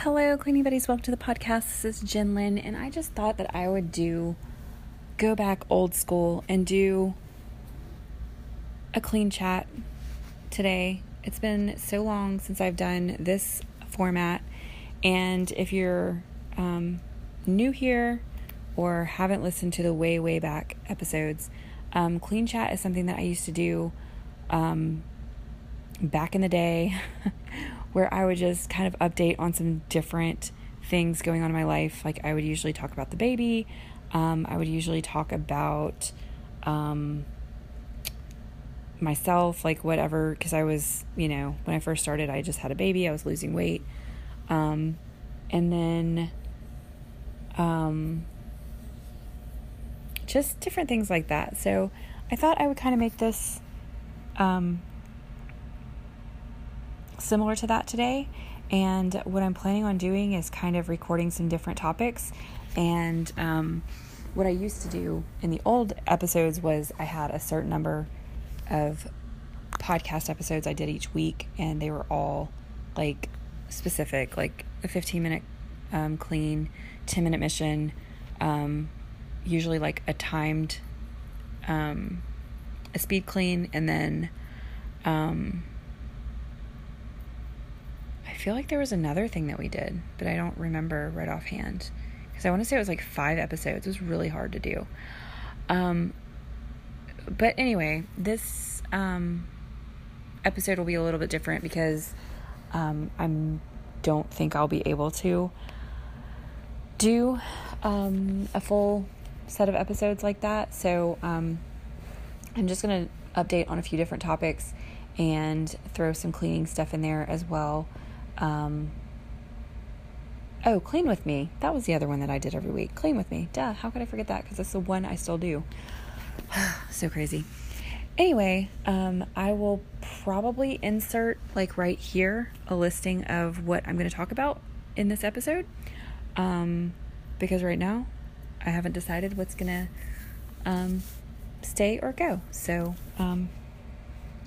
Hello, cleaning buddies. Welcome to the podcast. This is Jinlin, and I just thought that I would do go back old school and do a clean chat today. It's been so long since I've done this format, and if you're um, new here or haven't listened to the way, way back episodes, um, clean chat is something that I used to do um, back in the day where I would just kind of update on some different things going on in my life. Like I would usually talk about the baby. Um, I would usually talk about um, myself, like whatever, because I was, you know, when I first started, I just had a baby. I was losing weight. Um, and then um, just different things like that. So I thought I would kind of make this um, similar to that today. And what I'm planning on doing is kind of recording some different topics. And um, what I used to do in the old episodes was I had a certain number of podcast episodes I did each week, and they were all like specific, like a 15 minute um, clean, 10 minute mission, um, usually like a timed, um, a speed clean, and then um, feel like there was another thing that we did, but I don't remember right offhand. Because I want to say it was like five episodes. It was really hard to do. Um, but anyway, this um, episode will be a little bit different because um, I don't think I'll be able to do um, a full set of episodes like that. So um, I'm just going to update on a few different topics and throw some cleaning stuff in there as well. Um, oh, Clean With Me. That was the other one that I did every week. Clean With Me. Duh, how could I forget that? Because that's the one I still do. so crazy. Anyway, um, I will probably insert, like right here, a listing of what I'm going to talk about in this episode. Um, because right now, I haven't decided what's going to um, stay or go. So um,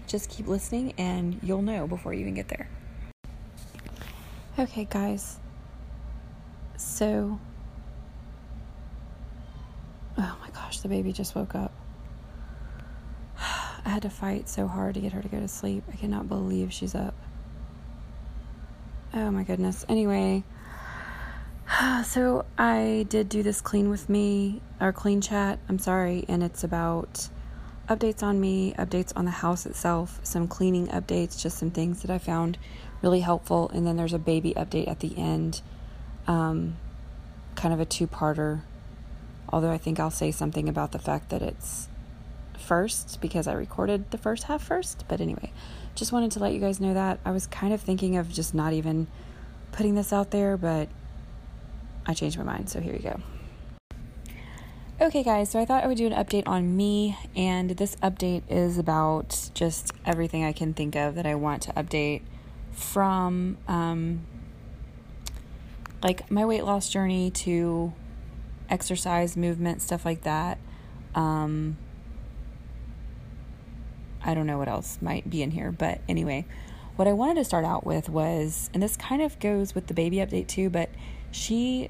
just keep listening and you'll know before you even get there. Okay, guys. So, oh my gosh, the baby just woke up. I had to fight so hard to get her to go to sleep. I cannot believe she's up. Oh my goodness. Anyway, so I did do this clean with me, or clean chat, I'm sorry, and it's about updates on me, updates on the house itself, some cleaning updates, just some things that I found really helpful. And then there's a baby update at the end, um, kind of a two parter. Although I think I'll say something about the fact that it's first because I recorded the first half first. But anyway, just wanted to let you guys know that. I was kind of thinking of just not even putting this out there, but I changed my mind. So here you go. Okay, guys, so I thought I would do an update on me, and this update is about just everything I can think of that I want to update from um, like my weight loss journey to exercise, movement, stuff like that. Um, I don't know what else might be in here, but anyway, what I wanted to start out with was, and this kind of goes with the baby update too, but she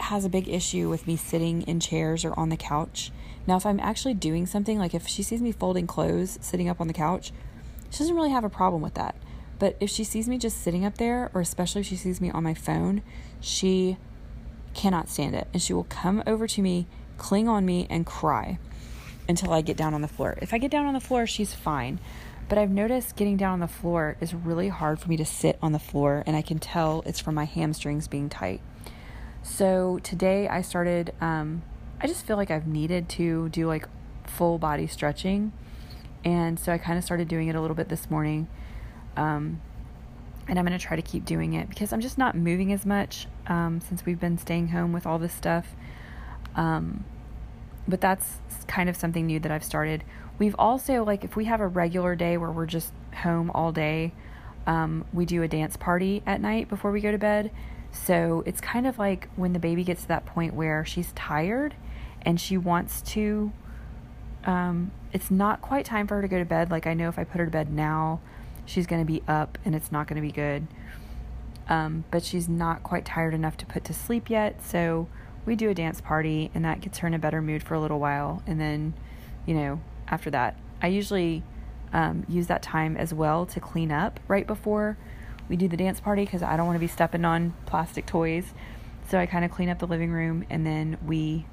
has a big issue with me sitting in chairs or on the couch. Now, if I'm actually doing something, like if she sees me folding clothes, sitting up on the couch, she doesn't really have a problem with that. But if she sees me just sitting up there, or especially if she sees me on my phone, she cannot stand it. And she will come over to me, cling on me, and cry until I get down on the floor. If I get down on the floor, she's fine. But I've noticed getting down on the floor is really hard for me to sit on the floor, and I can tell it's from my hamstrings being tight. So today I started, um, I just feel like I've needed to do like full body stretching. And so I kind of started doing it a little bit this morning. Um, and I'm going to try to keep doing it because I'm just not moving as much um, since we've been staying home with all this stuff. Um, but that's kind of something new that I've started. We've also, like, if we have a regular day where we're just home all day, um, we do a dance party at night before we go to bed. So it's kind of like when the baby gets to that point where she's tired and she wants to. Um, it's not quite time for her to go to bed. Like, I know if I put her to bed now, she's going to be up and it's not going to be good. Um, but she's not quite tired enough to put to sleep yet. So we do a dance party, and that gets her in a better mood for a little while. And then, you know, after that, I usually um, use that time as well to clean up right before we do the dance party because I don't want to be stepping on plastic toys. So I kind of clean up the living room and then we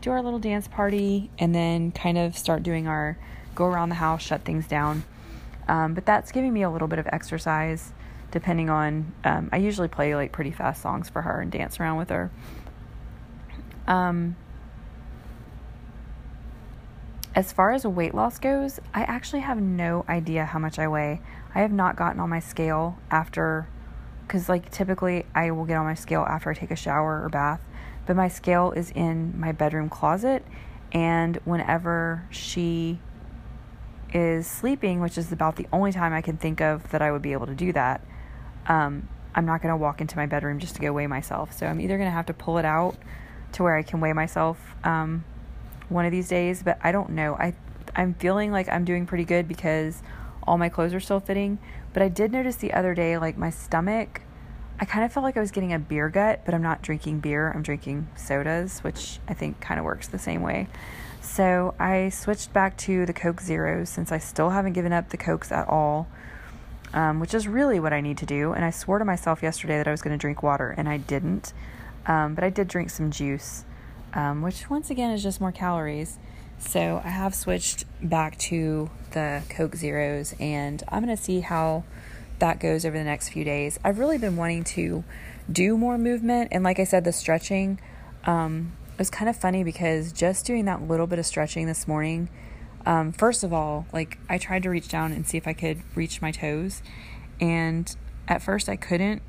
do our little dance party and then kind of start doing our go around the house, shut things down. Um, but that's giving me a little bit of exercise depending on. Um, I usually play like pretty fast songs for her and dance around with her. Um, as far as weight loss goes, I actually have no idea how much I weigh. I have not gotten on my scale after, because like typically I will get on my scale after I take a shower or bath, but my scale is in my bedroom closet, and whenever she is sleeping, which is about the only time I can think of that I would be able to do that, um, I'm not going to walk into my bedroom just to go weigh myself. So I'm either going to have to pull it out to where I can weigh myself um, one of these days, but I don't know. I I'm feeling like I'm doing pretty good because all my clothes are still fitting, but I did notice the other day like my stomach I kind of felt like I was getting a beer gut, but I'm not drinking beer. I'm drinking sodas, which I think kind of works the same way. So I switched back to the Coke Zeros since I still haven't given up the Cokes at all, um, which is really what I need to do. And I swore to myself yesterday that I was going to drink water, and I didn't. Um, but I did drink some juice, um, which once again is just more calories. So I have switched back to the Coke Zeros, and I'm going to see how that goes over the next few days. I've really been wanting to do more movement, and like I said, the stretching um, it was kind of funny because just doing that little bit of stretching this morning. Um, first of all, like I tried to reach down and see if I could reach my toes, and at first I couldn't,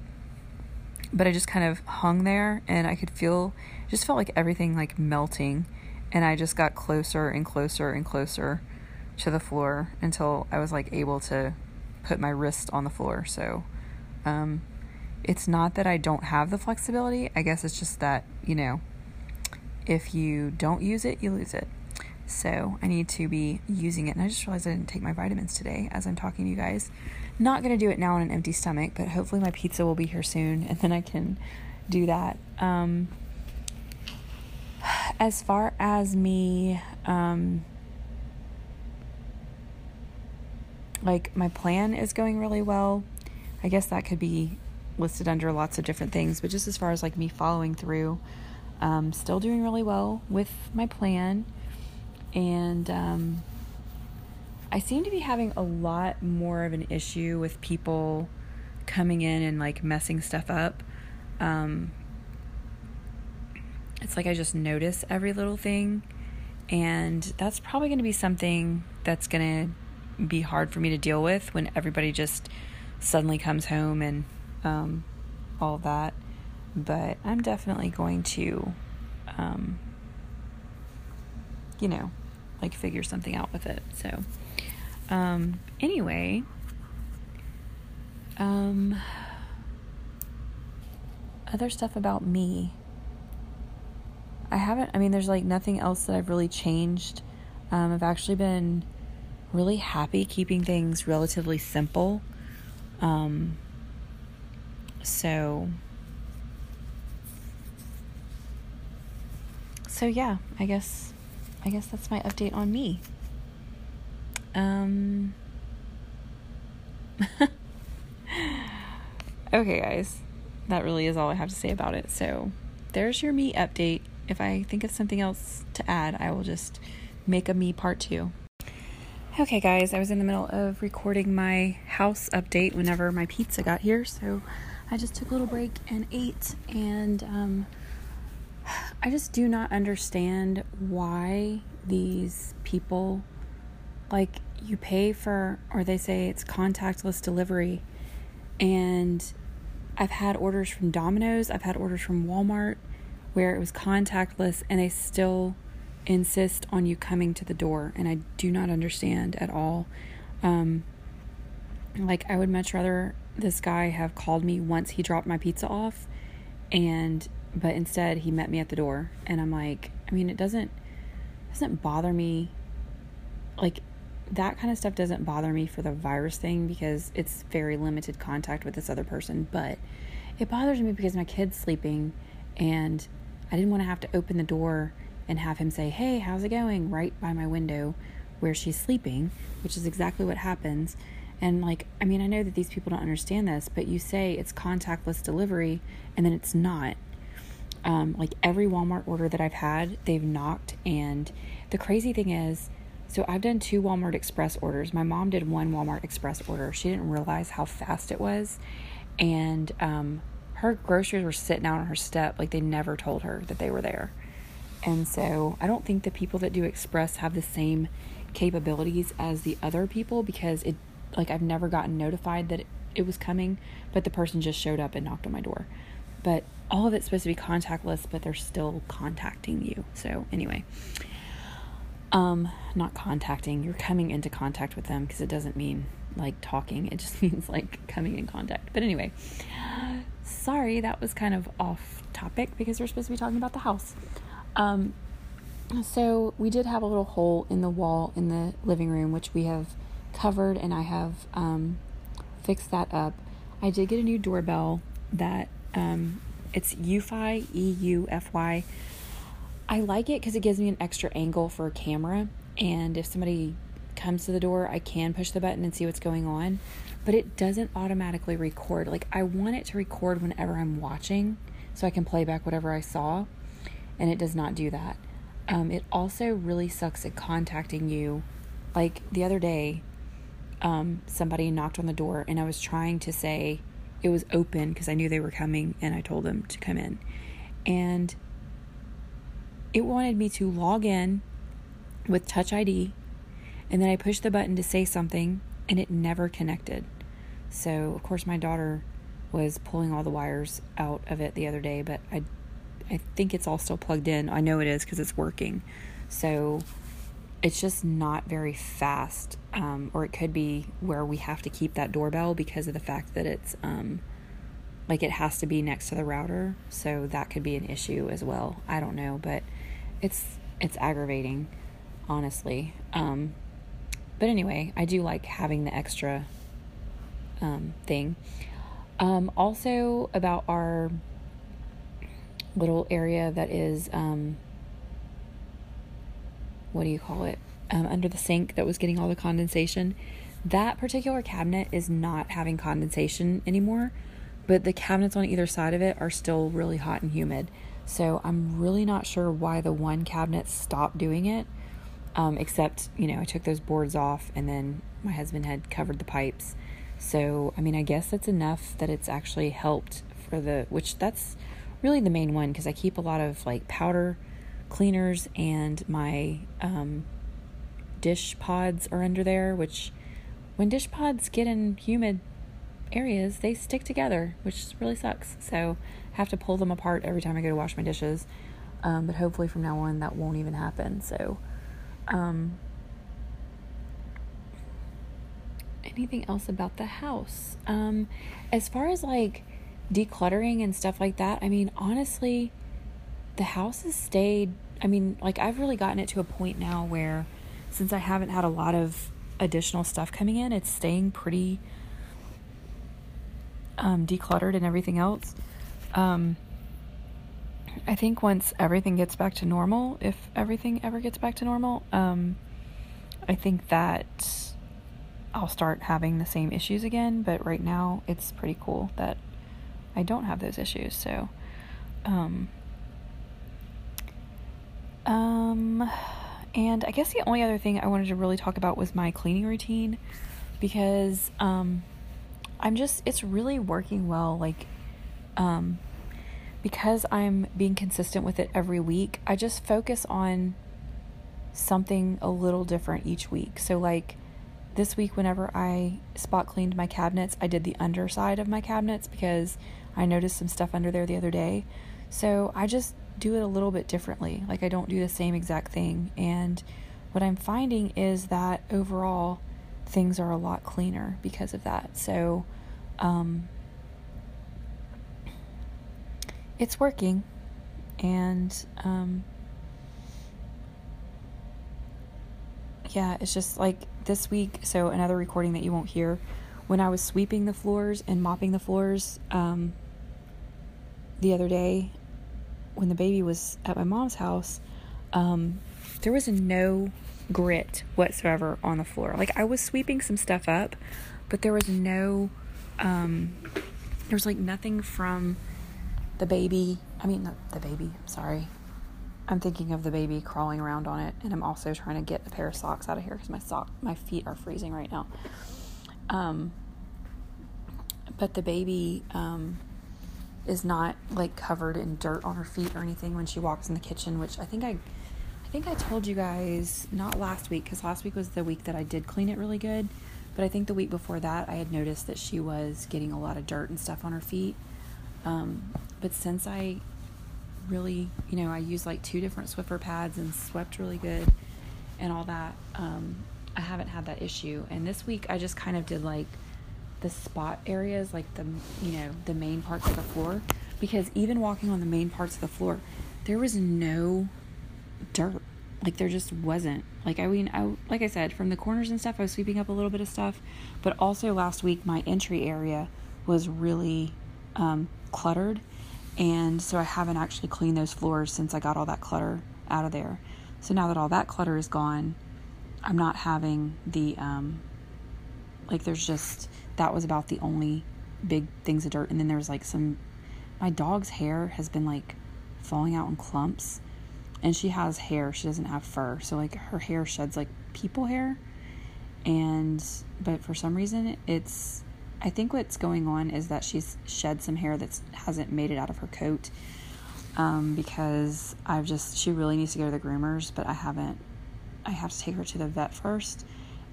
but I just kind of hung there and I could feel, just felt like everything like melting, and I just got closer and closer and closer to the floor until I was like able to put my wrist on the floor. So, um, it's not that I don't have the flexibility. I guess it's just that, you know, if you don't use it, you lose it. So I need to be using it. And I just realized I didn't take my vitamins today as I'm talking to you guys. Not going to do it now on an empty stomach, but hopefully my pizza will be here soon and then I can do that. Um, as far as me, um, like my plan is going really well. I guess that could be listed under lots of different things, but just as far as like me following through, um, still doing really well with my plan. And um, I seem to be having a lot more of an issue with people coming in and like messing stuff up. Um, it's like I just notice every little thing. And that's probably going to be something that's going to be hard for me to deal with when everybody just suddenly comes home and um, all that. But I'm definitely going to, um, you know, like figure something out with it. So, um, anyway, um, other stuff about me. I haven't, I mean, there's like nothing else that I've really changed. Um, I've actually been really happy keeping things relatively simple. Um, so, so yeah, I guess, I guess that's my update on me. Um, okay, guys, that really is all I have to say about it. So, there's your me update. If I think of something else to add, I will just make a me part two. Okay, guys, I was in the middle of recording my house update whenever my pizza got here, so I just took a little break and ate. And um, I just do not understand why these people, like, you pay for, or they say it's contactless delivery. And I've had orders from Domino's, I've had orders from Walmart where it was contactless, and they still insist on you coming to the door, and I do not understand at all. Um, like, I would much rather this guy have called me once he dropped my pizza off, and but instead he met me at the door, and I'm like, I mean, it doesn't doesn't bother me, like that kind of stuff doesn't bother me for the virus thing because it's very limited contact with this other person, but it bothers me because my kid's sleeping and I didn't want to have to open the door and have him say, Hey, how's it going? right by my window where she's sleeping, which is exactly what happens. And like, I mean, I know that these people don't understand this, but you say it's contactless delivery and then it's not. Um, like every Walmart order that I've had, they've knocked. And the crazy thing is, so I've done two Walmart Express orders. My mom did one Walmart Express order. She didn't realize how fast it was. And um, her groceries were sitting out on her step like they never told her that they were there. And so I don't think the people that do Express have the same capabilities as the other people because it like I've never gotten notified that it, it was coming, but the person just showed up and knocked on my door. But all of it's supposed to be contactless, but they're still contacting you. So anyway, um, not contacting. You're coming into contact with them because it doesn't mean like talking. It just means like coming in contact. But anyway, sorry that was kind of off topic because we're supposed to be talking about the house. Um, so we did have a little hole in the wall in the living room, which we have covered, and I have um, fixed that up. I did get a new doorbell that um, it's Eufy, E U F Y. I like it because it gives me an extra angle for a camera, and if somebody comes to the door, I can push the button and see what's going on, but it doesn't automatically record. Like, I want it to record whenever I'm watching so I can play back whatever I saw, and it does not do that. Um, it also really sucks at contacting you. Like the other day, um, somebody knocked on the door, and I was trying to say it was open because I knew they were coming, and I told them to come in. And it wanted me to log in with Touch ID, and then I pushed the button to say something, and it never connected. So, of course, my daughter was pulling all the wires out of it the other day, but I I think it's all still plugged in. I know it is because it's working. So it's just not very fast. Um, or it could be where we have to keep that doorbell because of the fact that it's um, like it has to be next to the router. So that could be an issue as well. I don't know, but it's it's aggravating, honestly. Um, but anyway, I do like having the extra um, thing. Um, also about our little area that is um, what do you call it? Um, under the sink that was getting all the condensation. That particular cabinet is not having condensation anymore but the cabinets on either side of it are still really hot and humid. So i'm really not sure why the one cabinet stopped doing it um, except you know i took those boards off and then my husband had covered the pipes so i mean i guess that's enough that it's actually helped for the which that's really the main one because I keep a lot of like powder cleaners and my um, dish pods are under there, which when dish pods get in humid areas, they stick together, which really sucks. So I have to pull them apart every time I go to wash my dishes. Um, but hopefully from now on that won't even happen. So, um, anything else about the house? Um, as far as like decluttering and stuff like that, I mean, honestly, the house has stayed. I mean, like, I've really gotten it to a point now where since I haven't had a lot of additional stuff coming in, it's staying pretty um, decluttered and everything else. Um, I think once everything gets back to normal, if everything ever gets back to normal, um, I think that I'll start having the same issues again. But right now, it's pretty cool that I don't have those issues. So, um, um, and I guess the only other thing I wanted to really talk about was my cleaning routine because, um, I'm just, it's really working well. Like, um, because I'm being consistent with it every week, I just focus on something a little different each week. So, like, this week, whenever I spot cleaned my cabinets, I did the underside of my cabinets because I noticed some stuff under there the other day. So I just do it a little bit differently. Like I don't do the same exact thing. And what I'm finding is that overall things are a lot cleaner because of that. So um, it's working. And um, yeah, it's just like this week. So another recording that you won't hear when I was sweeping the floors and mopping the floors. Um, the other day when the baby was at my mom's house, um, there was no grit whatsoever on the floor. Like I was sweeping some stuff up, but there was no, um, there was like nothing from the baby. I mean, not the baby. Sorry, I'm thinking of the baby crawling around on it, and I'm also trying to get a pair of socks out of here because my sock, my feet are freezing right now. Um, but the baby um, is not like covered in dirt on her feet or anything when she walks in the kitchen, which I think I, I think I told you guys not last week because last week was the week that I did clean it really good, but I think the week before that I had noticed that she was getting a lot of dirt and stuff on her feet. Um, but since I really, you know, I used like two different Swiffer pads and swept really good and all that. Um, I haven't had that issue. And this week I just kind of did like the spot areas, like the, you know, the main parts of the floor. Because even walking on the main parts of the floor, there was no dirt. Like there just wasn't. Like I mean, I like I said, from the corners and stuff, I was sweeping up a little bit of stuff. But also last week, my entry area was really um, cluttered and so I haven't actually cleaned those floors since I got all that clutter out of there. So now that all that clutter is gone, I'm not having the, um, like, there's just, that was about the only big things of dirt. And then there's like some, my dog's hair has been like falling out in clumps. And she has hair, she doesn't have fur. So, like, her hair sheds like people hair. And, but for some reason, it's I think what's going on is that she's shed some hair that hasn't made it out of her coat. Um, because I've just she really needs to go to the groomers, but I haven't. I have to take her to the vet first,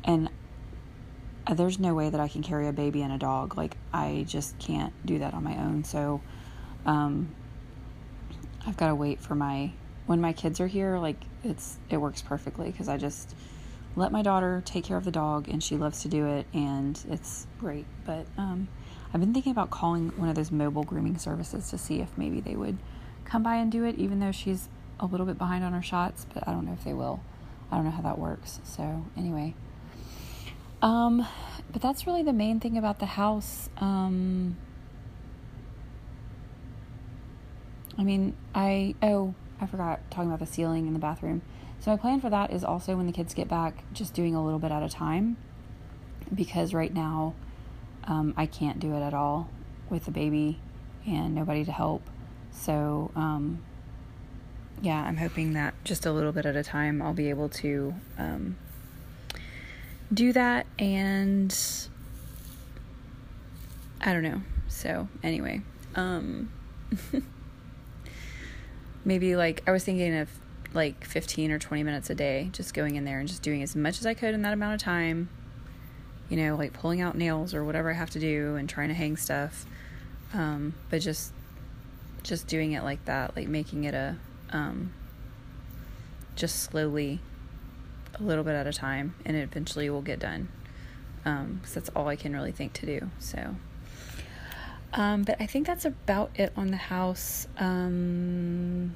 and uh, there's no way that I can carry a baby and a dog. Like I just can't do that on my own. So, um, I've got to wait for my when my kids are here. Like it's it works perfectly because I just let my daughter take care of the dog and she loves to do it and it's great. But um, i've been thinking about calling one of those mobile grooming services to see if maybe they would come by and do it even though she's a little bit behind on her shots but i don't know if they will. I don't know how that works. So anyway. Um, but that's really the main thing about the house. Um, i mean i oh i forgot talking about the ceiling in the bathroom so, my plan for that is also when the kids get back, just doing a little bit at a time because right now um, I can't do it at all with the baby and nobody to help. So, um, yeah, I'm hoping that just a little bit at a time I'll be able to um, do that. And I don't know. So, anyway, um, maybe like I was thinking of like 15 or 20 minutes a day, just going in there and just doing as much as I could in that amount of time. You know, like pulling out nails or whatever I have to do and trying to hang stuff. Um, but just just doing it like that, like making it a um, just slowly a little bit at a time and it eventually will get done. Um, cause that's all I can really think to do. So, um, but I think that's about it on the house. Um,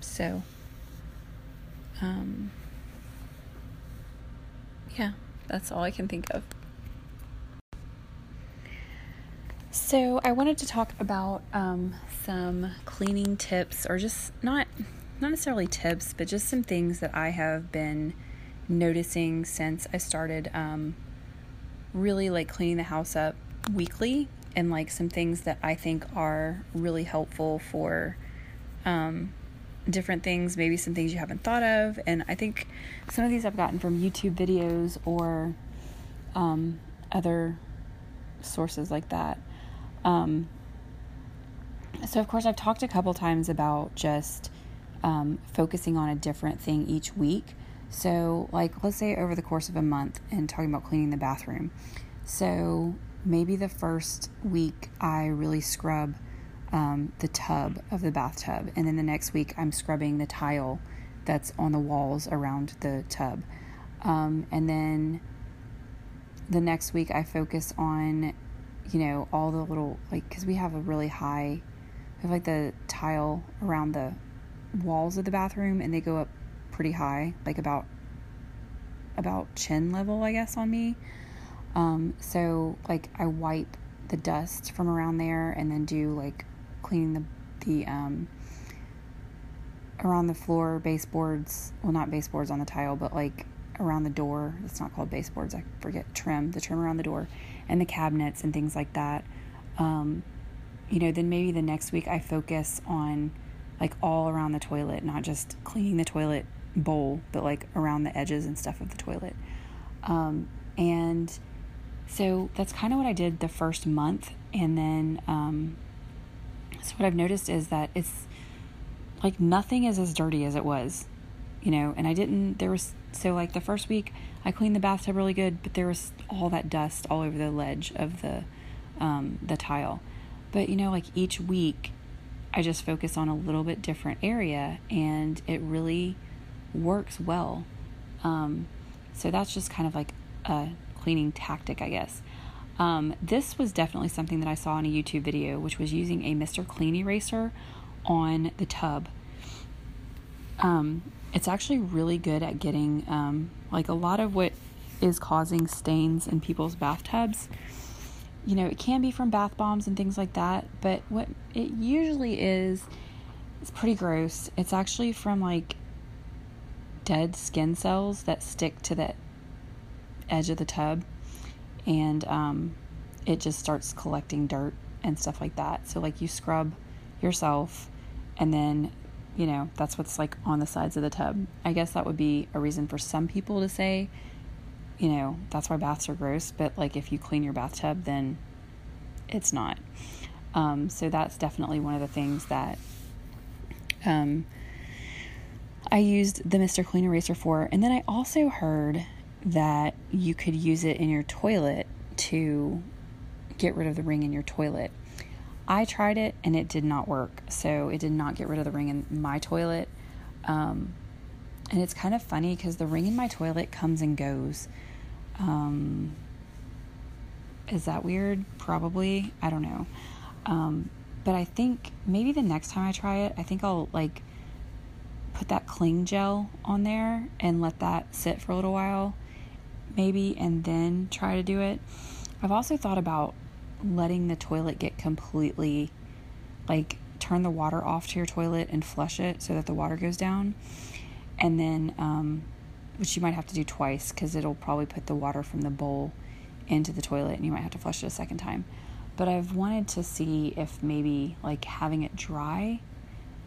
so, um, yeah, that's all I can think of. So, I wanted to talk about um, some cleaning tips, or just not not necessarily tips, but just some things that I have been noticing since I started um, really like cleaning the house up weekly, and like some things that I think are really helpful for um, different things, maybe some things you haven't thought of. And I think some of these I've gotten from YouTube videos or um, other sources like that. Um, so, of course, I've talked a couple times about just um, focusing on a different thing each week. So, like, let's say over the course of a month and talking about cleaning the bathroom. So, maybe the first week I really scrub um, the tub of the bathtub. And then the next week, I'm scrubbing the tile that's on the walls around the tub. Um, and then the next week, I focus on, you know, all the little, like, because we have a really high, we have like the tile around the walls of the bathroom, and they go up pretty high, like about about chin level, I guess, on me. Um, so like I wipe the dust from around there and then do like cleaning the the um around the floor baseboards well not baseboards on the tile but like around the door. It's not called baseboards. I forget. Trim the trim around the door and the cabinets and things like that. Um, you know then maybe the next week i focus on like all around the toilet not just cleaning the toilet bowl but like around the edges and stuff of the toilet. Um, and so that's kind of what i did the first month and then um, so what i've noticed is that it's like nothing is as dirty as it was, you know, and I didn't, there was, so like the first week I cleaned the bathtub really good, but there was all that dust all over the ledge of the, um, the tile. But, you know, like each week I just focus on a little bit different area and it really works well. Um, so that's just kind of like a cleaning tactic, I guess. Um, this was definitely something that I saw in a YouTube video, which was using a Mr. Clean eraser on the tub. Um, it's actually really good at getting um, like a lot of what is causing stains in people's bathtubs. You know, it can be from bath bombs and things like that, but what it usually is, it's pretty gross. It's actually from like dead skin cells that stick to the edge of the tub, and um, it just starts collecting dirt and stuff like that. So, like, you scrub yourself and then you know that's what's like on the sides of the tub. I guess that would be a reason for some people to say you know that's why baths are gross but like if you clean your bathtub then it's not. Um, so that's definitely one of the things that um, i used the mr clean eraser for. And then i also heard that you could use it in your toilet to get rid of the ring in your toilet I tried it and it did not work. So it did not get rid of the ring in my toilet. Um, and it's kind of funny because the ring in my toilet comes and goes. Um, is that weird? Probably. I don't know. Um, but I think maybe the next time I try it, I think I'll like put that cling gel on there and let that sit for a little while, maybe, and then try to do it. I've also thought about letting the toilet get completely like turn the water off to your toilet and flush it so that the water goes down. And then um, which you might have to do twice because it'll probably put the water from the bowl into the toilet and you might have to flush it a second time. But i've wanted to see if maybe like having it dry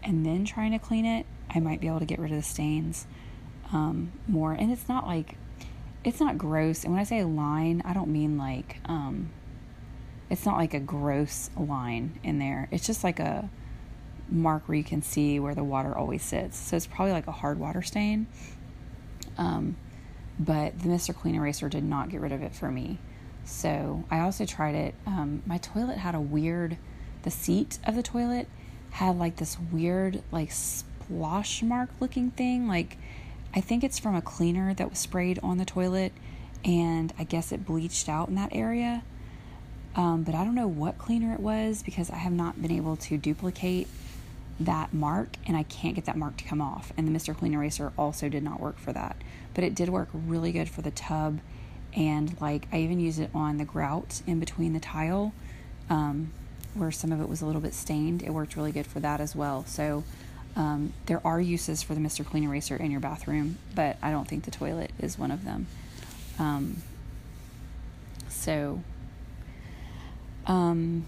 and then trying to clean it i might be able to get rid of the stains um, more. And it's not like it's not gross and when i say line i don't mean like um, it's not like a gross line in there. It's just like a mark where you can see where the water always sits. So it's probably like a hard water stain. Um, but the Mr. Clean Eraser did not get rid of it for me. So I also tried it. Um, my toilet had a weird, the seat of the toilet had like this weird, like splosh mark looking thing. Like, I think it's from a cleaner that was sprayed on the toilet, and I guess it bleached out in that area. Um, but I don't know what cleaner it was because I have not been able to duplicate that mark and I can't get that mark to come off. And the Mr. Clean Eraser also did not work for that. But it did work really good for the tub and like I even used it on the grout in between the tile um, where some of it was a little bit stained. It worked really good for that as well. So um, there are uses for the Mr. Clean Eraser in your bathroom, but I don't think the toilet is one of them. Um, so um,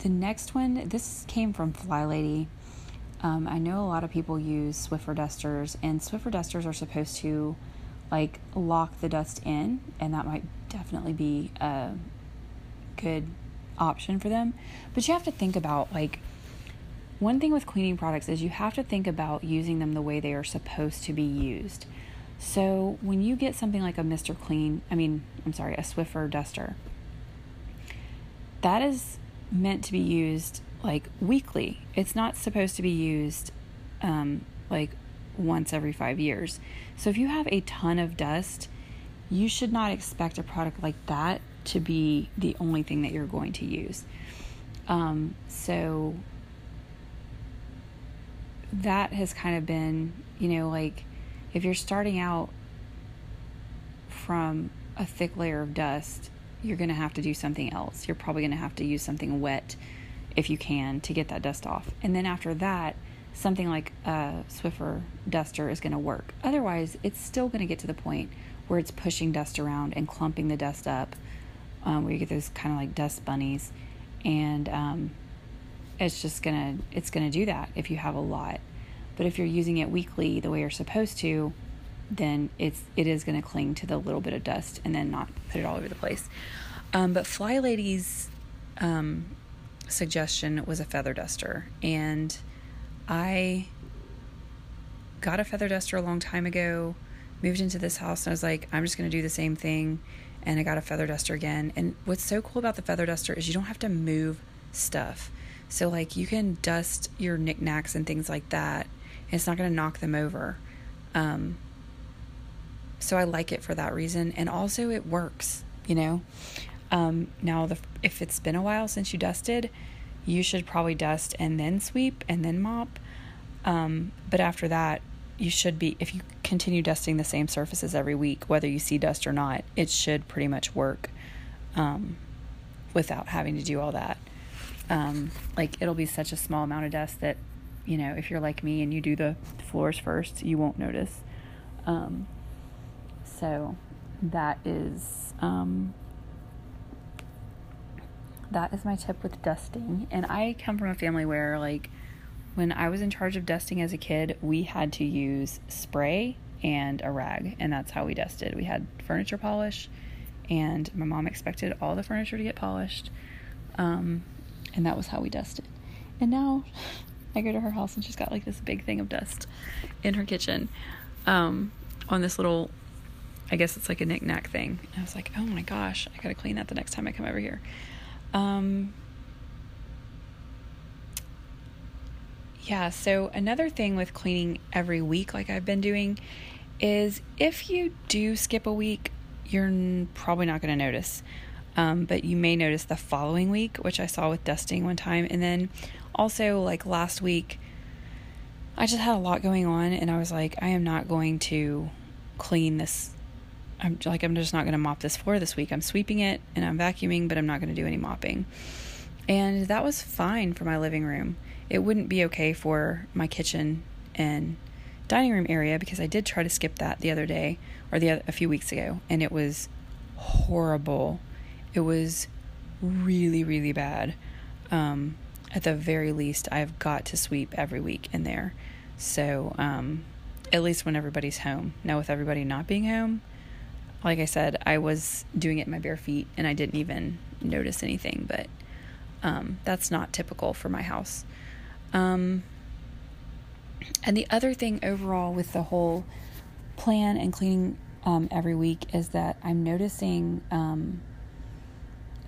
the next one, this came from Fly Lady. Um, I know a lot of people use Swiffer dusters, and Swiffer dusters are supposed to like lock the dust in, and that might definitely be a good option for them. But you have to think about like one thing with cleaning products is you have to think about using them the way they are supposed to be used. So when you get something like a Mr. Clean, I mean, I'm sorry, a Swiffer duster, that is meant to be used like weekly. It's not supposed to be used um, like once every five years. So if you have a ton of dust, you should not expect a product like that to be the only thing that you're going to use. Um, so that has kind of been, you know, like if you're starting out from a thick layer of dust, you're going to have to do something else. You're probably going to have to use something wet if you can to get that dust off. And then after that, something like a Swiffer duster is going to work. Otherwise, it's still going to get to the point where it's pushing dust around and clumping the dust up, um, where you get those kind of like dust bunnies, and um, it's just gonna it's gonna do that if you have a lot. But if you're using it weekly the way you're supposed to, then it's it is going to cling to the little bit of dust and then not put it all over the place. Um, but Fly Lady's um, suggestion was a feather duster, and I got a feather duster a long time ago. Moved into this house, and I was like, I'm just going to do the same thing. And I got a feather duster again. And what's so cool about the feather duster is you don't have to move stuff. So, like, you can dust your knickknacks and things like that, it's not going to knock them over. Um, so I like it for that reason, and also it works. You know. Um, now, the, if it's been a while since you dusted, you should probably dust and then sweep and then mop. Um, but after that, you should be, if you continue dusting the same surfaces every week, whether you see dust or not, it should pretty much work um, without having to do all that. Um, like, it'll be such a small amount of dust that, you know, if you're like me and you do the floors first, you won't notice. Um, so, that is um, that is my tip with dusting. And I come from a family where, like, when I was in charge of dusting as a kid, we had to use spray and a rag, and that's how we dusted. We had furniture polish, and my mom expected all the furniture to get polished, um, and that was how we dusted. And now I go to her house, and she's got like this big thing of dust in her kitchen um, on this little I guess it's like a knickknack thing. And I was like, oh my gosh, I gotta clean that the next time I come over here. Um, yeah, so another thing with cleaning every week, like I've been doing, is if you do skip a week, you're probably not to notice. Um, but you may notice the following week, which I saw with dusting one time. And then also, like last week, I just had a lot going on, and I was like, I am not going to clean this I'm like I'm just not going to mop this floor this week. I'm sweeping it and I'm vacuuming, but I'm not going to do any mopping. And that was fine for my living room. It wouldn't be okay for my kitchen and dining room area because I did try to skip that the other day or the a few weeks ago and it was horrible. It was really really bad. Um, at the very least, I've got to sweep every week in there. So, um, at least when everybody's home. Now, with everybody not being home, like I said, I was doing it in my bare feet and I didn't even notice anything, but um, that's not typical for my house. Um, and the other thing overall with the whole plan and cleaning um, every week is that I'm noticing um,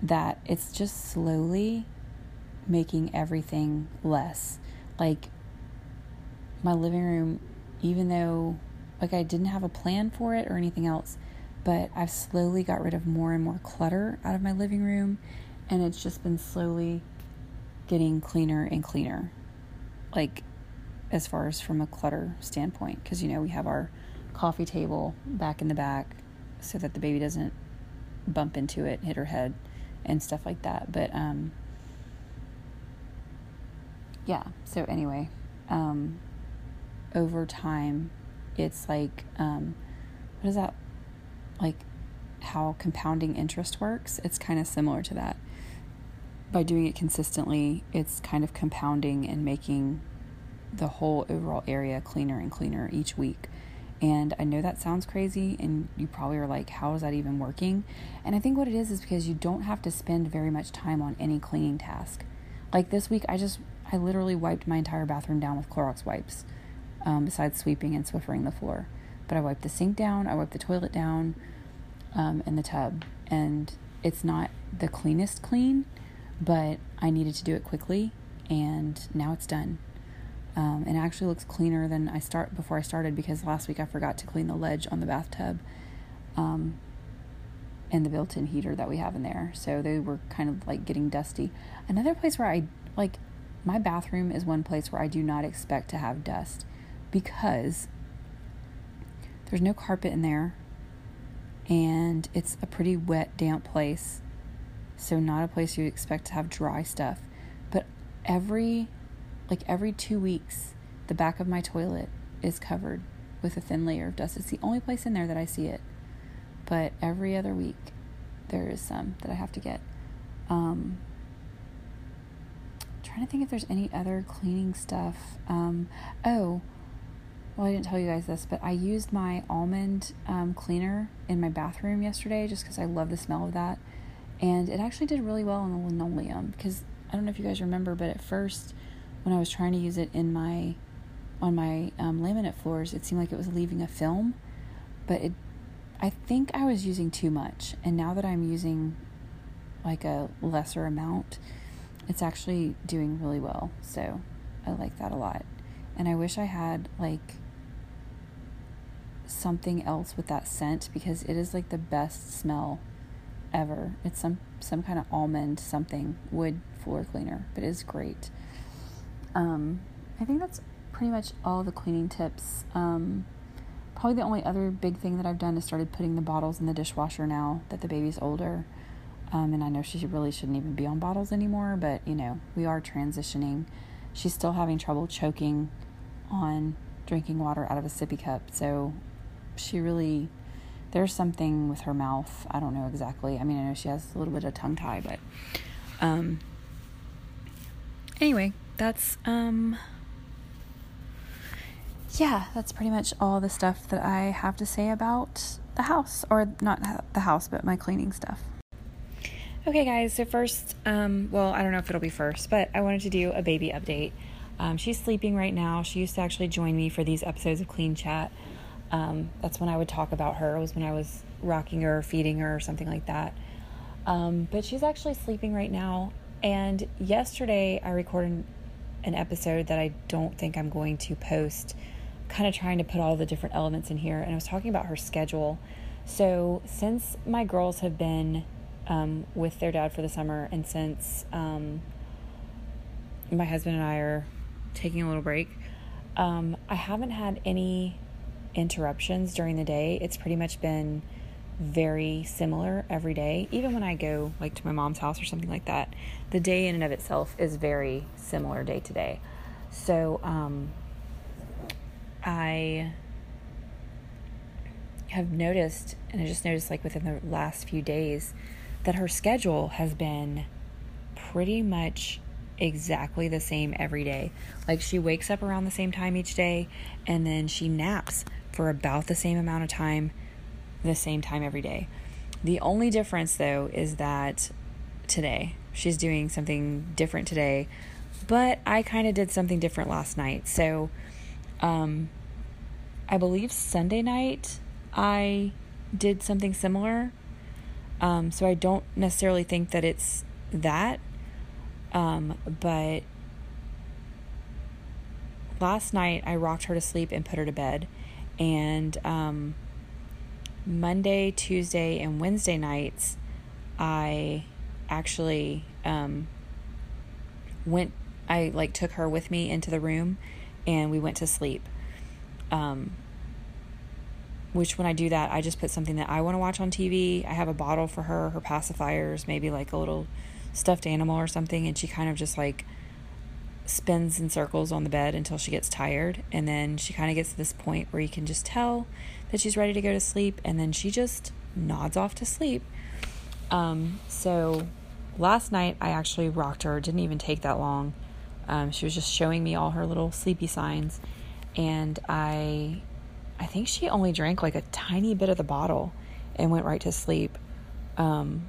that it's just slowly making everything less. Like my living room, even though like I didn't have a plan for it or anything else, but I've slowly got rid of more and more clutter out of my living room, and it's just been slowly getting cleaner and cleaner. Like, as far as from a clutter standpoint, because you know, we have our coffee table back in the back so that the baby doesn't bump into it, hit her head, and stuff like that. But, um, yeah, so anyway, um, over time, it's like, um, what is that like how compounding interest works, it's kind of similar to that. By doing it consistently, it's kind of compounding and making the whole overall area cleaner and cleaner each week. And I know that sounds crazy, and you probably are like, how is that even working? And I think what it is is because you don't have to spend very much time on any cleaning task. Like this week, I just, I literally wiped my entire bathroom down with Clorox wipes, um, besides sweeping and swiffering the floor. But I wiped the sink down, I wiped the toilet down, um, in the tub, and it's not the cleanest clean, but I needed to do it quickly, and now it's done. Um, it actually looks cleaner than I start before I started because last week I forgot to clean the ledge on the bathtub, um, and the built-in heater that we have in there. So they were kind of like getting dusty. Another place where I like my bathroom is one place where I do not expect to have dust because there's no carpet in there and it's a pretty wet, damp place So, not a place you expect to have dry stuff. But every, like every two weeks, the back of my toilet is covered with a thin layer of dust. It's the only place in there that I see it. But every other week, there is some that I have to get. Um, trying to think if there's any other cleaning stuff. Um, oh, well, I didn't tell you guys this, but I used my almond um, cleaner in my bathroom yesterday just because I love the smell of that. And it actually did really well on the linoleum because I don't know if you guys remember, but at first, when I was trying to use it in my on my um, laminate floors, it seemed like it was leaving a film, but it I think I was using too much. And now that I'm using like a lesser amount, it's actually doing really well. So I like that a lot. And I wish I had like something else with that scent because it is like the best smell ever. It's some some kind of almond something wood floor cleaner, but it is great. Um, I think that's pretty much all the cleaning tips. Um, probably the only other big thing that I've done is started putting the bottles in the dishwasher now that the baby's older. Um, and I know she really shouldn't even be on bottles anymore, but you know, we are transitioning. She's still having trouble choking on drinking water out of a sippy cup, so she really there's something with her mouth. I don't know exactly. I mean, I know she has a little bit of tongue tie, but um anyway, that's um yeah, that's pretty much all the stuff that I have to say about the house or not the house, but my cleaning stuff. Okay, guys, so first, um, well, I don't know if it'll be first, but I wanted to do a baby update. Um, she's sleeping right now. She used to actually join me for these episodes of Clean Chat. Um, that's when I would talk about her. It was when I was rocking her, feeding her, or something like that. Um, but she's actually sleeping right now. And yesterday I recorded an episode that I don't think I'm going to post, kind of trying to put all the different elements in here. And I was talking about her schedule. So since my girls have been um, with their dad for the summer, and since um, my husband and I are taking a little break, um, I haven't had any interruptions during the day. It's pretty much been very similar every day. Even when I go like to my mom's house or something like that, the day in and of itself is very similar day to day. So um, I have noticed, and I just noticed like within the last few days, that her schedule has been pretty much exactly the same every day. Like she wakes up around the same time each day and then she naps for about the same amount of time, the same time every day. The only difference, though, is that today she's doing something different today, but I kind of did something different last night. So, um, I believe Sunday night I did something similar. Um, so I don't necessarily think that it's that. Um, but last night I rocked her to sleep and put her to bed and um, Monday, Tuesday, and Wednesday nights, I actually um, went. I like took her with me into the room, and we went to sleep. Um, which when I do that, I just put something that I want to watch on TV. I have a bottle for her, her pacifiers, maybe like a little stuffed animal or something, and she kind of just like spins in circles on the bed until she gets tired. And then she kind of gets to this point where you can just tell that she's ready to go to sleep. And then she just nods off to sleep. Um, so last night I actually rocked her. Didn't even take that long. Um, she was just showing me all her little sleepy signs. And I, I think she only drank like a tiny bit of the bottle and went right to sleep. Um,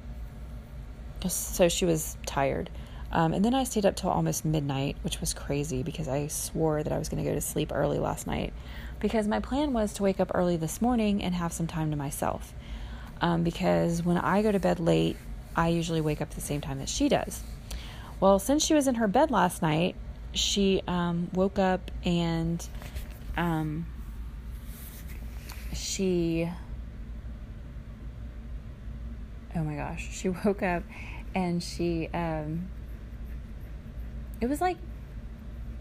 so she was tired. Um, and then I stayed up till almost midnight, which was crazy because I swore that I was going to go to sleep early last night because my plan was to wake up early this morning and have some time to myself. Um, because when I go to bed late, I usually wake up the same time that she does. Well, since she was in her bed last night, she um, woke up and um, she. Oh my gosh, she woke up and she um, it was like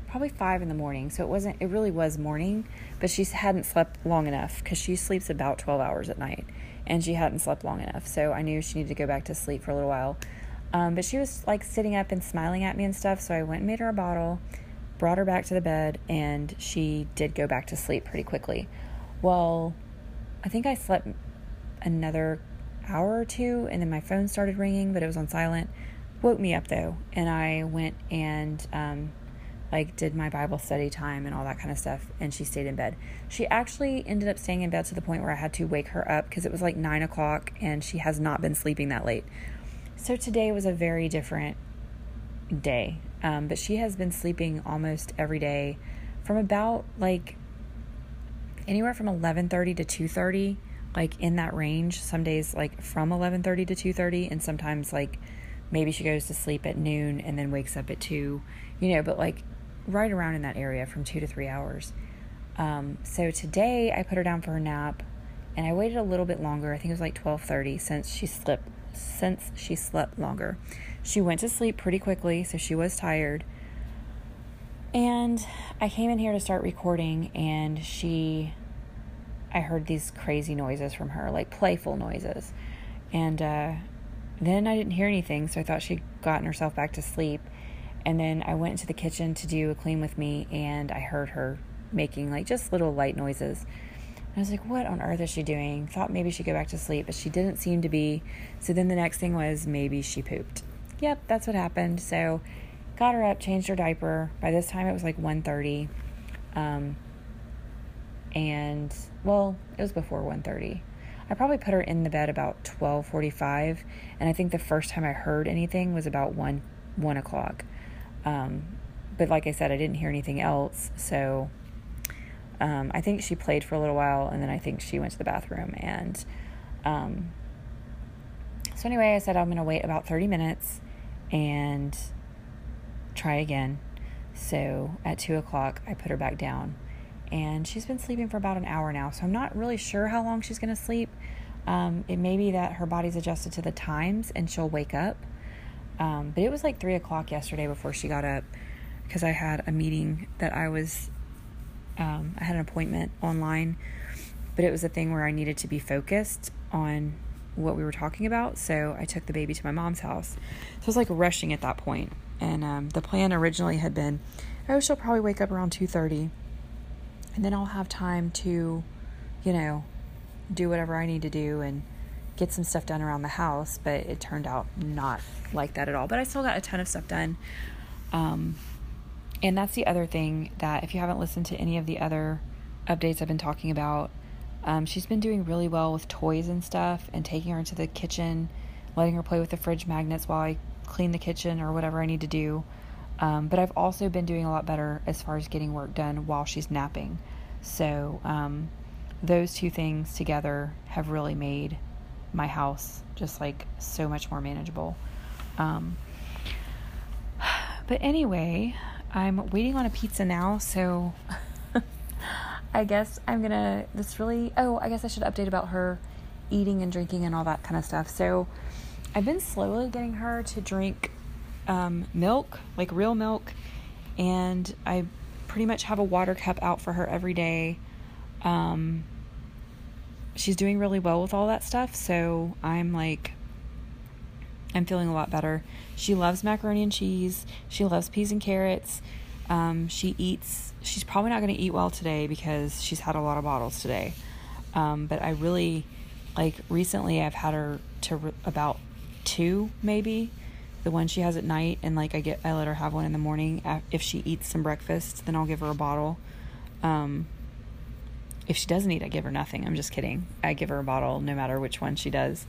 probably five in the morning. So it wasn't, it really was morning, but she hadn't slept long enough because she sleeps about 12 hours at night and she hadn't slept long enough. So I knew she needed to go back to sleep for a little while. Um, but she was like sitting up and smiling at me and stuff. So I went and made her a bottle, brought her back to the bed, and she did go back to sleep pretty quickly. Well, I think I slept another hour or two, and then my phone started ringing, but it was on silent. Woke me up though, and I went and um, like did my Bible study time and all that kind of stuff, and she stayed in bed. She actually ended up staying in bed to the point where I had to wake her up because it was like nine o'clock, and she has not been sleeping that late. So today was a very different day, um, but she has been sleeping almost every day from about like anywhere from 11:30 to 2:30 like in that range some days like from 11:30 to 2:30 and sometimes like maybe she goes to sleep at noon and then wakes up at 2 you know but like right around in that area from 2 to 3 hours. Um, so today I put her down for her nap and I waited a little bit longer. I think it was like 12:30 since she slept since she slept longer. She went to sleep pretty quickly so she was tired. And I came in here to start recording and she I heard these crazy noises from her, like playful noises. And uh, then I didn't hear anything, so I thought she'd gotten herself back to sleep. And then I went into the kitchen to do a clean with me, and I heard her making like just little light noises. And I was like, what on earth is she doing? Thought maybe she'd go back to sleep, but she didn't seem to be. So then the next thing was maybe she pooped. Yep, that's what happened. So got her up, changed her diaper. By this time it was like 1.30. Um, and well, it was before 1:30. I probably put her in the bed about 12:45, and I think the first time I heard anything was about one one o'clock. Um, but like I said, I didn't hear anything else, so um, I think she played for a little while, and then I think she went to the bathroom. And um, so anyway, I said I'm gonna wait about 30 minutes and try again. So at two o'clock, I put her back down and she's been sleeping for about an hour now. So I'm not really sure how long she's going to sleep. Um, it may be that her body's adjusted to the times and she'll wake up. Um, but it was like three o'clock yesterday before she got up because I had a meeting that I was, um, I had an appointment online, but it was a thing where I needed to be focused on what we were talking about. So I took the baby to my mom's house. So I was like rushing at that point. And um, the plan originally had been, oh, she'll probably wake up around two thirty and then I'll have time to, you know, do whatever I need to do and get some stuff done around the house. But it turned out not like that at all. But I still got a ton of stuff done. Um, and that's the other thing that if you haven't listened to any of the other updates I've been talking about, um, she's been doing really well with toys and stuff and taking her into the kitchen, letting her play with the fridge magnets while I clean the kitchen or whatever I need to do. Um, but I've also been doing a lot better as far as getting work done while she's napping. So um, those two things together have really made my house just like so much more manageable. Um, but anyway, I'm waiting on a pizza now, so I guess I'm gonna. This really. Oh, I guess I should update about her eating and drinking and all that kind of stuff. So I've been slowly getting her to drink um, milk, like real milk, and I pretty much have a water cup out for her every day. Um, she's doing really well with all that stuff, so I'm like, I'm feeling a lot better. She loves macaroni and cheese. She loves peas and carrots. Um, she eats. She's probably not going to eat well today because she's had a lot of bottles today. Um, but I really like recently. I've had her to re- about two maybe the one she has at night and like I get I let her have one in the morning. If she eats some breakfast then I'll give her a bottle. Um, if she doesn't eat I give her nothing. I'm just kidding. I give her a bottle no matter which one she does.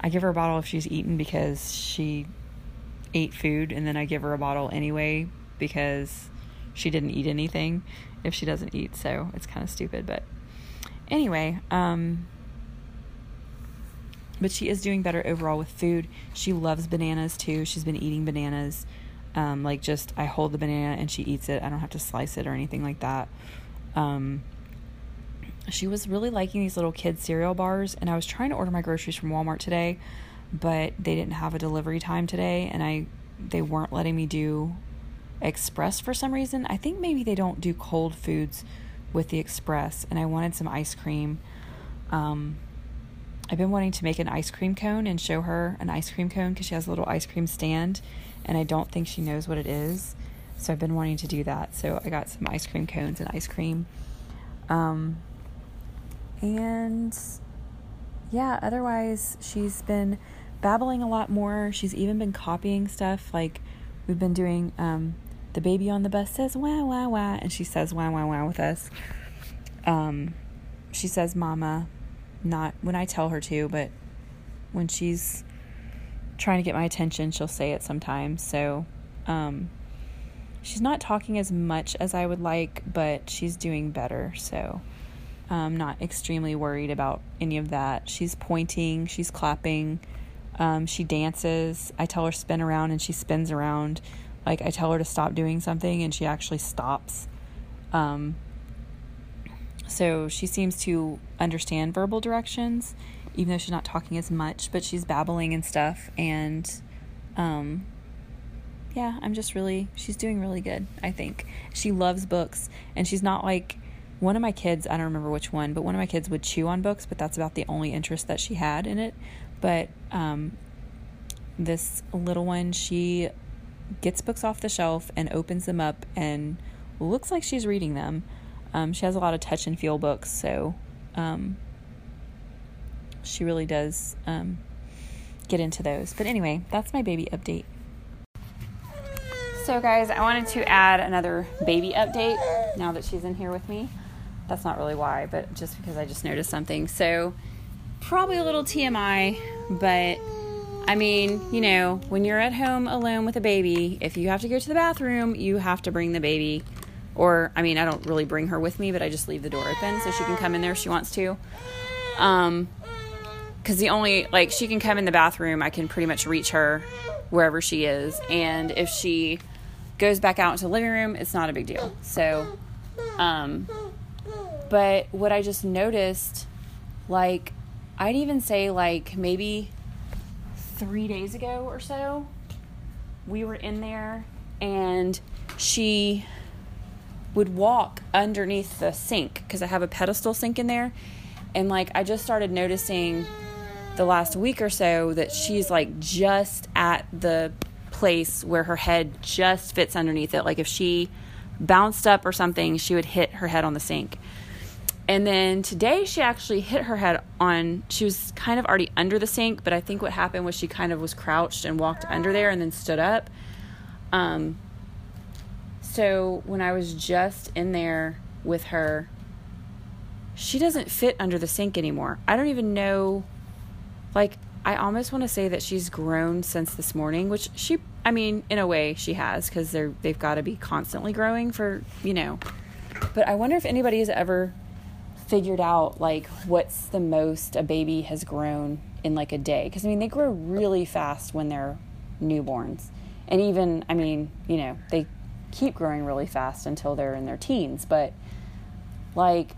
I give her a bottle if she's eaten because she ate food and then I give her a bottle anyway because she didn't eat anything if she doesn't eat. So it's kind of stupid but anyway um but she is doing better overall with food. She loves bananas too. She's been eating bananas. Um, like just I hold the banana and she eats it. I don't have to slice it or anything like that. Um, she was really liking these little kid cereal bars, and I was trying to order my groceries from Walmart today, but they didn't have a delivery time today, and I they weren't letting me do express for some reason. I think maybe they don't do cold foods with the express, and I wanted some ice cream. Um, I've been wanting to make an ice cream cone and show her an ice cream cone because she has a little ice cream stand, and I don't think she knows what it is. So I've been wanting to do that. So I got some ice cream cones and ice cream. Um, and yeah, otherwise, she's been babbling a lot more. She's even been copying stuff. Like, we've been doing um, the baby on the bus says wah, wah, wah, and she says wah, wah, wah with us. Um, she says mama, not when I tell her to, but when she's trying to get my attention, she'll say it sometimes. So, um, she's not talking as much as I would like, but she's doing better. So I'm not extremely worried about any of that. She's pointing, she's clapping, um, she dances. I tell her spin around and she spins around. Like I tell her to stop doing something and she actually stops. Um, so she seems to understand verbal directions, even though she's not talking as much, but she's babbling and stuff. And um, yeah, I'm just really, she's doing really good, I think. She loves books, and she's not like one of my kids, I don't remember which one, but one of my kids would chew on books, but that's about the only interest that she had in it. But um, this little one, she gets books off the shelf and opens them up and looks like she's reading them. Um, she has a lot of touch and feel books, so um, she really does um, get into those. But anyway, that's my baby update. So, guys, I wanted to add another baby update now that she's in here with me. That's not really why, but just because I just noticed something. So, probably a little TMI, but I mean, you know, when you're at home alone with a baby, if you have to go to the bathroom, you have to bring the baby. Or, I mean, I don't really bring her with me, but I just leave the door open so she can come in there if she wants to. Um, because the only like she can come in the bathroom, I can pretty much reach her wherever she is, and if she goes back out into the living room, it's not a big deal. So, um, but what I just noticed, like, I'd even say, like, maybe three days ago or so, we were in there and she would walk underneath the sink because I have a pedestal sink in there. And, like, I just started noticing the last week or so that she's like just at the place where her head just fits underneath it. Like if she bounced up or something, she would hit her head on the sink. And then today she actually hit her head on, she was kind of already under the sink, but I think what happened was she kind of was crouched and walked under there and then stood up. Um, so when I was just in there with her, she doesn't fit under the sink anymore. I don't even know, like, I almost want to say that she's grown since this morning, which she, I mean, in a way she has because they're they've got to be constantly growing for you know. But I wonder if anybody has ever figured out like what's the most a baby has grown in like a day because I mean they grow really fast when they're newborns, and even I mean you know they keep growing really fast until they're in their teens, but like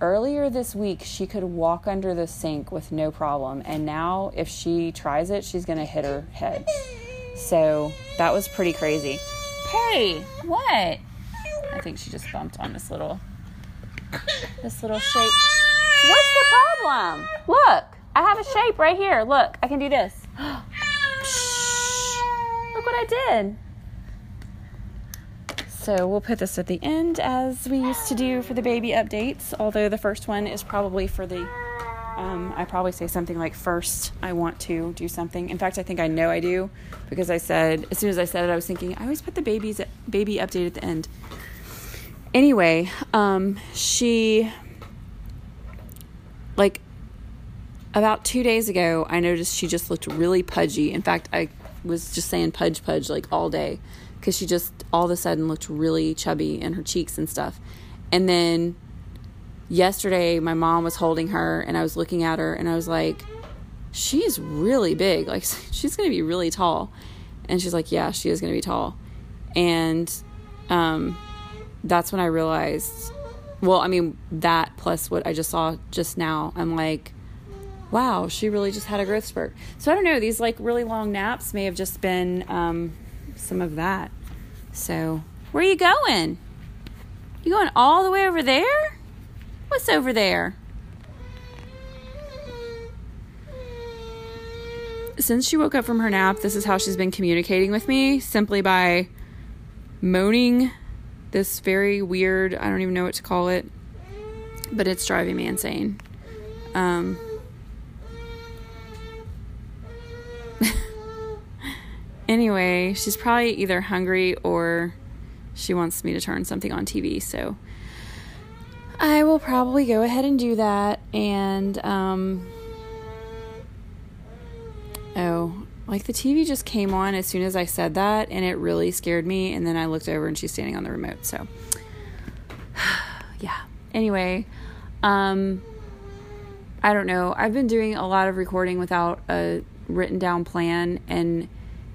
earlier this week she could walk under the sink with no problem and now if she tries it she's going to hit her head. So that was pretty crazy. Hey what? I think she just bumped on this little this little shape. What's the problem? Look i have a shape right here. Look i can do this. Look what i did so we'll put this at the end as we used to do for the baby updates, although the first one is probably for the. Um, I probably say something like, first, I want to do something. In fact, I think I know I do because I said, as soon as I said it, I was thinking, I always put the baby's baby update at the end. Anyway, um, she, like, about two days ago, I noticed she just looked really pudgy. In fact, I was just saying pudge, pudge, like all day because she just all of a sudden looked really chubby in her cheeks and stuff. And then yesterday, my mom was holding her, and I was looking at her, and I was like, she's really big. Like, she's going to be really tall. And she's like, yeah, she is going to be tall. And um, that's when I realized, well, I mean, that plus what I just saw just now, I'm like, wow, she really just had a growth spurt. So I don't know, these like really long naps may have just been um, some of that. So, where are you going? You going all the way over there? What's over there? since she woke up from her nap, this is how she's been communicating with me simply by moaning this very weird, I don't even know what to call it, but it's driving me insane. Um, anyway, she's probably either hungry or she wants me to turn something on TV. So I will probably go ahead and do that. And, um, oh, like the TV just came on as soon as I said that, and it really scared me. And then I looked over and she's standing on the remote. So, yeah. Anyway, um, I don't know. I've been doing a lot of recording without a written down plan, and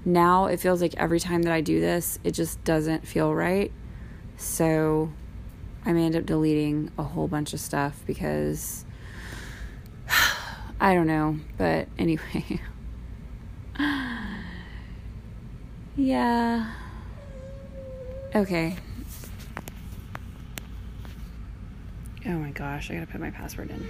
now it feels like every time that I do this, it just doesn't feel right. So I may end up deleting a whole bunch of stuff because I don't know. But anyway. yeah. Okay. Oh my gosh, I gotta put my password in.